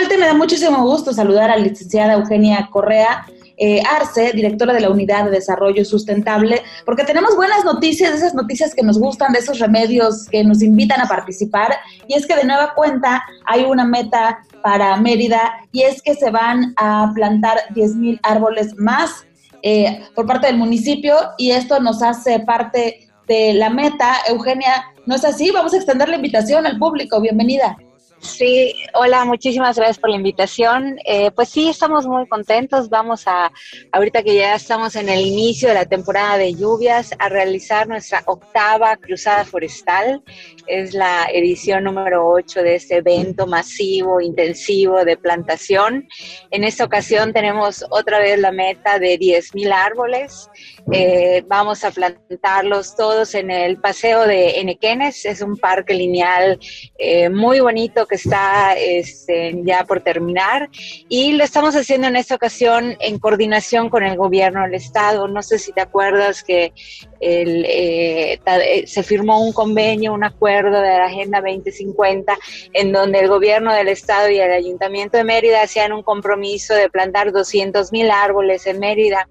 vuelta me da muchísimo gusto saludar a la licenciada Eugenia Correa. Eh, Arce, directora de la Unidad de Desarrollo Sustentable, porque tenemos buenas noticias, esas noticias que nos gustan, de esos remedios que nos invitan a participar, y es que de nueva cuenta hay una meta para Mérida, y es que se van a plantar 10.000 árboles más eh, por parte del municipio, y esto nos hace parte de la meta. Eugenia, ¿no es así? Vamos a extender la invitación al público. Bienvenida. Sí, hola, muchísimas gracias por la invitación. Eh, pues sí, estamos muy contentos. Vamos a, ahorita que ya estamos en el inicio de la temporada de lluvias, a realizar nuestra octava cruzada forestal. Es la edición número 8 de este evento masivo, intensivo de plantación. En esta ocasión tenemos otra vez la meta de 10.000 árboles. Eh, vamos a plantarlos todos en el Paseo de Enequenes. Es un parque lineal eh, muy bonito que está este, ya por terminar y lo estamos haciendo en esta ocasión en coordinación con el gobierno del estado. No sé si te acuerdas que el, eh, eh, se firmó un convenio, un acuerdo de la Agenda 2050, en donde el gobierno del estado y el ayuntamiento de Mérida hacían un compromiso de plantar 200 mil árboles en Mérida.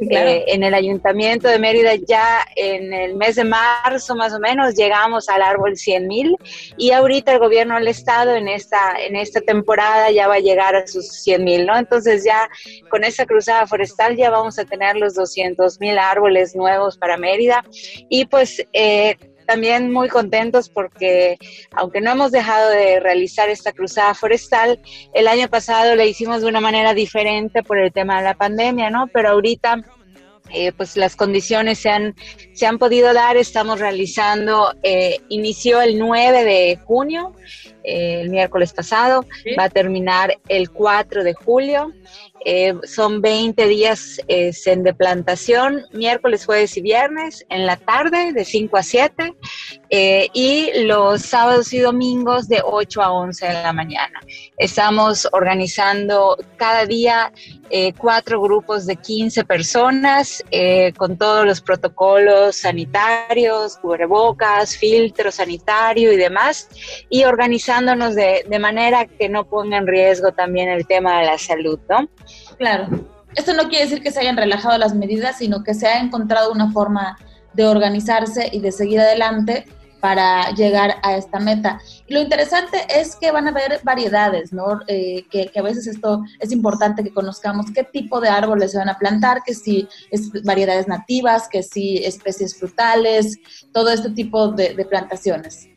Eh, en el ayuntamiento de Mérida ya en el mes de marzo más o menos llegamos al árbol 100 mil y ahorita el gobierno del estado en esta, en esta temporada ya va a llegar a sus 100 mil, ¿no? Entonces ya con esta cruzada forestal ya vamos a tener los 200 mil árboles nuevos para Mérida y pues eh, también muy contentos porque aunque no hemos dejado de realizar esta cruzada forestal, el año pasado la hicimos de una manera diferente por el tema de la pandemia, ¿no? Pero ahorita eh, pues las condiciones se han, se han podido dar, estamos realizando, eh, inició el 9 de junio, el miércoles pasado, va a terminar el 4 de julio. Eh, son 20 días eh, en de plantación, miércoles, jueves y viernes, en la tarde de 5 a 7 eh, y los sábados y domingos de 8 a 11 de la mañana. Estamos organizando cada día cuatro grupos de 15 personas con todos los protocolos sanitarios, cubrebocas, filtro sanitario y demás, y organizándonos de, de manera que no ponga en riesgo también el tema de la salud, ¿no? Claro. Esto no quiere decir que se hayan relajado las medidas, sino que se ha encontrado una forma de organizarse y de seguir adelante para llegar a esta meta. Y lo interesante es que van a haber variedades, ¿no? Eh, que, a veces esto es importante que conozcamos qué tipo de árboles se van a plantar, que si es variedades nativas, que si especies frutales, todo este tipo de plantaciones.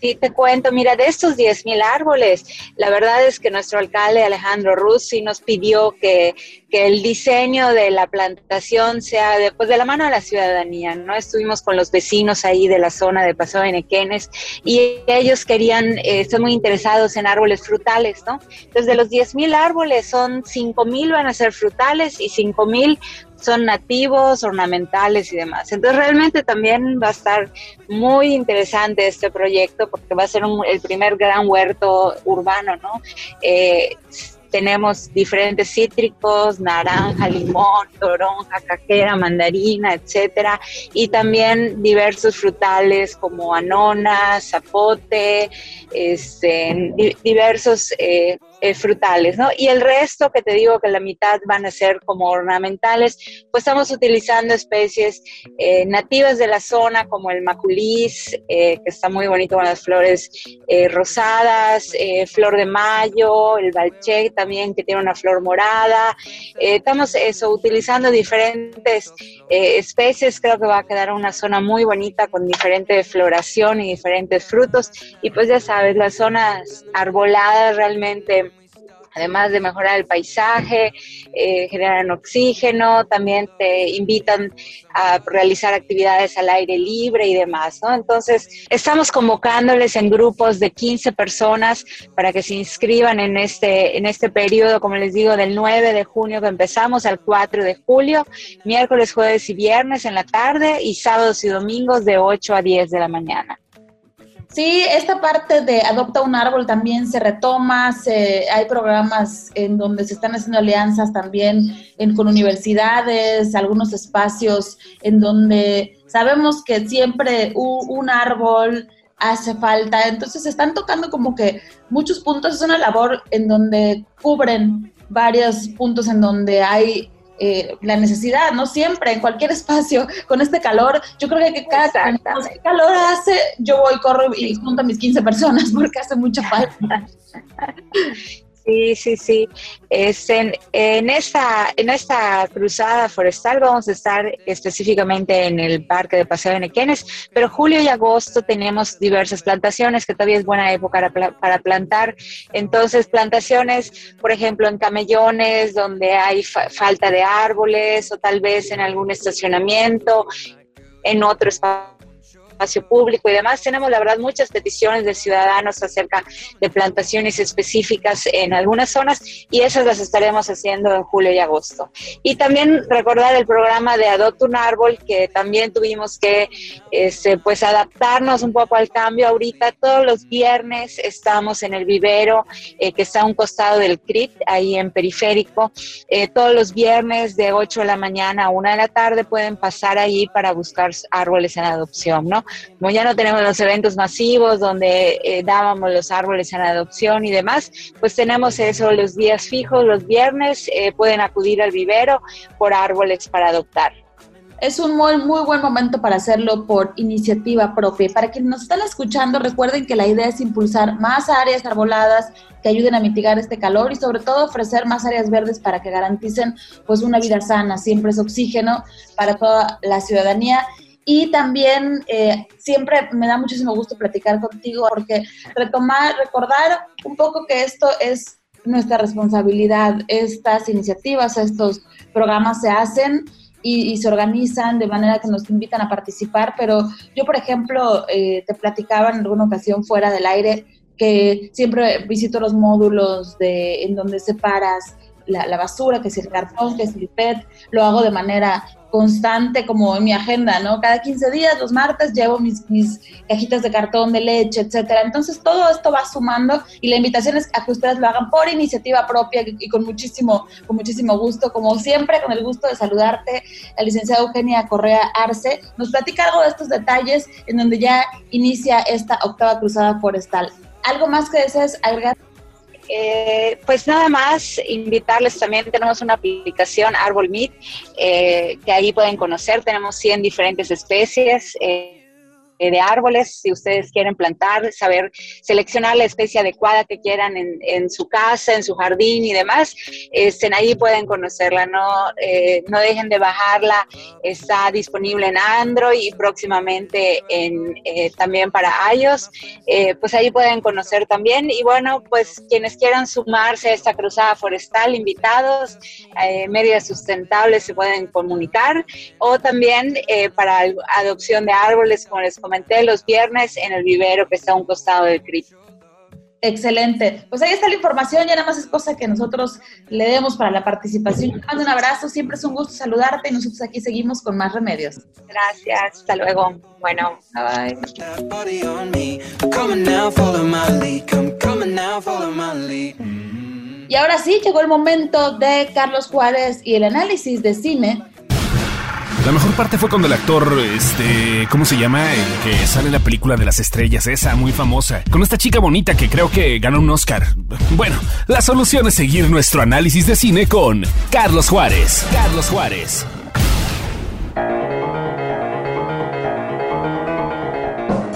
Sí, te cuento, mira, de estos 10.000 árboles, la verdad es que nuestro alcalde Alejandro Russi nos pidió que, que el diseño de la plantación sea de, pues, de la mano de la ciudadanía, ¿no? Estuvimos con los vecinos ahí de la zona de Paso de Nequenes y ellos querían, eh, están muy interesados en árboles frutales, ¿no? Entonces, de los 10.000 árboles, son 5.000 van a ser frutales y 5.000 son nativos, ornamentales y demás. Entonces realmente también va a estar muy interesante este proyecto porque va a ser el primer gran huerto urbano, ¿no? Eh, tenemos diferentes cítricos, naranja, limón, toronja, cajera, mandarina, etcétera, y también diversos frutales como anona, zapote, este, diversos eh, eh, frutales, ¿no? Y el resto, que te digo que la mitad van a ser como ornamentales, pues estamos utilizando especies eh, nativas de la zona, como el maculis, eh, que está muy bonito con las flores rosadas, flor de mayo, el balché también, que tiene una flor morada. estamos eso, utilizando diferentes especies, creo que va a quedar una zona muy bonita con diferente floración y diferentes frutos. Y pues ya sabes, las zonas arboladas realmente además de mejorar el paisaje, eh, generan oxígeno, también te invitan a realizar actividades al aire libre y demás, ¿no? Entonces, estamos convocándoles en grupos de 15 personas para que se inscriban en este, en este periodo, como les digo, del 9 de junio que empezamos al 4 de julio, miércoles, jueves y viernes en la tarde y sábados y domingos de 8 a 10 de la mañana. Sí, esta parte de Adopta un Árbol también se retoma, hay programas en donde se están haciendo alianzas también con universidades, algunos espacios en donde sabemos que siempre un árbol hace falta. Entonces están tocando como que muchos puntos, es una labor en donde cubren varios puntos en donde hay eh, la necesidad, no siempre, en cualquier espacio, con este calor, yo creo que cada que calor hace, yo voy, corro y junto a mis 15 personas porque hace mucha falta. Sí, sí, sí. Es en, en, esta, en esta cruzada forestal vamos a estar específicamente en el Parque de Paseo de Nequenes, pero julio y agosto tenemos diversas plantaciones, que todavía es buena época para, para plantar. Entonces, plantaciones, por ejemplo, en camellones, donde hay falta de árboles, o tal vez en algún estacionamiento, en otro espacio espacio público y demás. Tenemos, la verdad, muchas peticiones de ciudadanos acerca de plantaciones específicas en algunas zonas y esas las estaremos haciendo en julio y agosto. Y también recordar el programa de Adopta un Árbol, que también tuvimos que este, pues adaptarnos un poco al cambio. Ahorita todos los viernes estamos en el vivero eh, que está a un costado del CRIT, ahí en Periférico. Eh, todos los viernes de 8 de la mañana a 1 de la tarde pueden pasar ahí para buscar árboles en adopción, ¿no? Como ya no tenemos los eventos masivos donde eh, dábamos los árboles en adopción y demás, pues tenemos eso los días fijos, los viernes eh, pueden acudir al vivero por árboles para adoptar. Es un muy, muy buen momento para hacerlo por iniciativa propia. Para quienes nos están escuchando, recuerden que la idea es impulsar más áreas arboladas que ayuden a mitigar este calor y sobre todo ofrecer más áreas verdes para que garanticen pues una vida sana, siempre es oxígeno para toda la ciudadanía y también eh, siempre me da muchísimo gusto platicar contigo porque retomar, recordar un poco que esto es nuestra responsabilidad. Estas iniciativas, estos programas se hacen y, se organizan de manera que nos invitan a participar, pero yo, por ejemplo, eh, te platicaba en alguna ocasión fuera del aire que siempre visito los módulos de, en donde separas la, basura, que si el cartón, que si el PET, lo hago de manera constante como en mi agenda, ¿no? Cada 15 días, los martes, llevo mis, mis cajitas de cartón, de leche, etcétera. Entonces, todo esto va sumando y la invitación es a que ustedes lo hagan por iniciativa propia y con muchísimo, con muchísimo gusto. Como siempre, con el gusto de saludarte, la licenciada Eugenia Correa Arce nos platica algo de estos detalles en donde ya inicia esta octava cruzada forestal. ¿Algo más que desees agregar? Eh, pues nada más invitarles también, tenemos una aplicación Árbol Meet, eh, que ahí pueden conocer, tenemos 100 diferentes especies. Eh, de árboles, si ustedes quieren plantar, saber seleccionar la especie adecuada que quieran en, en su casa, en su jardín y demás, estén ahí pueden conocerla, no, eh, no dejen de bajarla, está disponible en Android y próximamente en, eh, también para iOS, pues ahí pueden conocer también. Y bueno, pues quienes quieran sumarse a esta cruzada forestal, invitados, medidas sustentables se pueden comunicar. O también para adopción de árboles, como les comenté los viernes en el vivero que está a un costado del CRIT. Excelente. Pues ahí está la información, ya nada más es cosa que nosotros le demos para la participación. Te mando un abrazo, siempre es un gusto saludarte y nosotros aquí seguimos con más remedios. Gracias, hasta luego. Bueno, bye. Y ahora sí, llegó el momento de Carlos Juárez y el análisis de cine la mejor parte fue cuando el actor, este, ¿cómo se llama? El que sale en la película de las estrellas, esa muy famosa, con esta chica bonita que creo que ganó un Oscar. Bueno, la solución es seguir nuestro análisis de cine con Carlos Juárez. Carlos Juárez.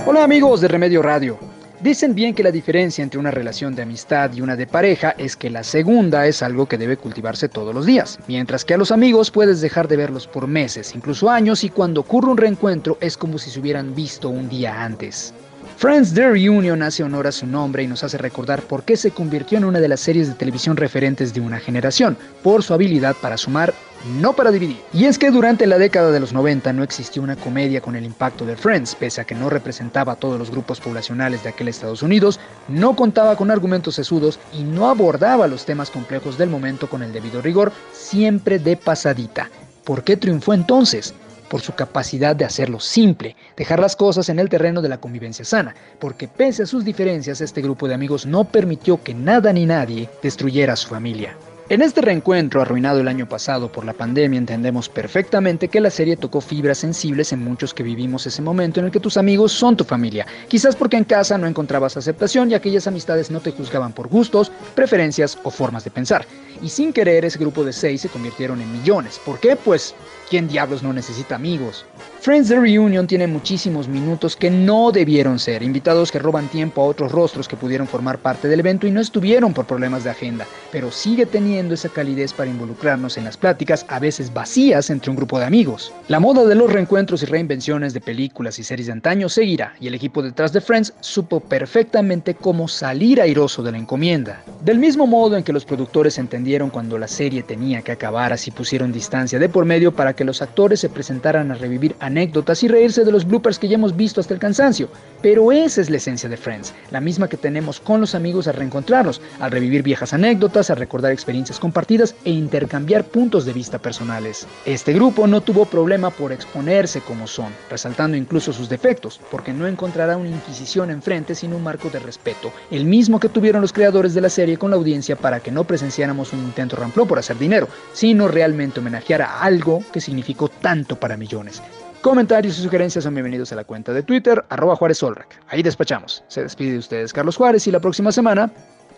Hola amigos de Remedio Radio. Dicen bien que la diferencia entre una relación de amistad y una de pareja es que la segunda es algo que debe cultivarse todos los días, mientras que a los amigos puedes dejar de verlos por meses, incluso años, y cuando ocurre un reencuentro es como si se hubieran visto un día antes. Friends The Reunion hace honor a su nombre y nos hace recordar por qué se convirtió en una de las series de televisión referentes de una generación, por su habilidad para sumar, no para dividir. Y es que durante la década de los 90 no existió una comedia con el impacto de Friends, pese a que no representaba a todos los grupos poblacionales de aquel Estados Unidos, no contaba con argumentos sesudos y no abordaba los temas complejos del momento con el debido rigor, siempre de pasadita. ¿Por qué triunfó entonces? por su capacidad de hacerlo simple, dejar las cosas en el terreno de la convivencia sana, porque pese a sus diferencias este grupo de amigos no permitió que nada ni nadie destruyera a su familia. En este reencuentro arruinado el año pasado por la pandemia entendemos perfectamente que la serie tocó fibras sensibles en muchos que vivimos ese momento en el que tus amigos son tu familia, quizás porque en casa no encontrabas aceptación y aquellas amistades no te juzgaban por gustos, preferencias o formas de pensar. Y sin querer ese grupo de seis se convirtieron en millones. ¿Por qué? Pues ¿Quién diablos no necesita amigos? Friends The Reunion tiene muchísimos minutos que no debieron ser, invitados que roban tiempo a otros rostros que pudieron formar parte del evento y no estuvieron por problemas de agenda, pero sigue teniendo esa calidez para involucrarnos en las pláticas a veces vacías entre un grupo de amigos. La moda de los reencuentros y reinvenciones de películas y series de antaño seguirá y el equipo detrás de Friends supo perfectamente cómo salir airoso de la encomienda. Del mismo modo en que los productores entendieron cuando la serie tenía que acabar así pusieron distancia de por medio para que los actores se presentaran a revivir anécdotas y reírse de los bloopers que ya hemos visto hasta el cansancio. Pero esa es la esencia de Friends, la misma que tenemos con los amigos al reencontrarnos, al revivir viejas anécdotas, a recordar experiencias compartidas e intercambiar puntos de vista personales. Este grupo no tuvo problema por exponerse como son, resaltando incluso sus defectos, porque no encontrará una inquisición enfrente sino un marco de respeto, el mismo que tuvieron los creadores de la serie con la audiencia para que no presenciáramos un intento ramplón por hacer dinero, sino realmente homenajear a algo que significó tanto para millones. Comentarios y sugerencias son bienvenidos a la cuenta de Twitter, arroba Juárez. Ahí despachamos. Se despide de ustedes Carlos Juárez y la próxima semana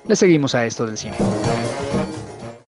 le seguimos a esto del cine.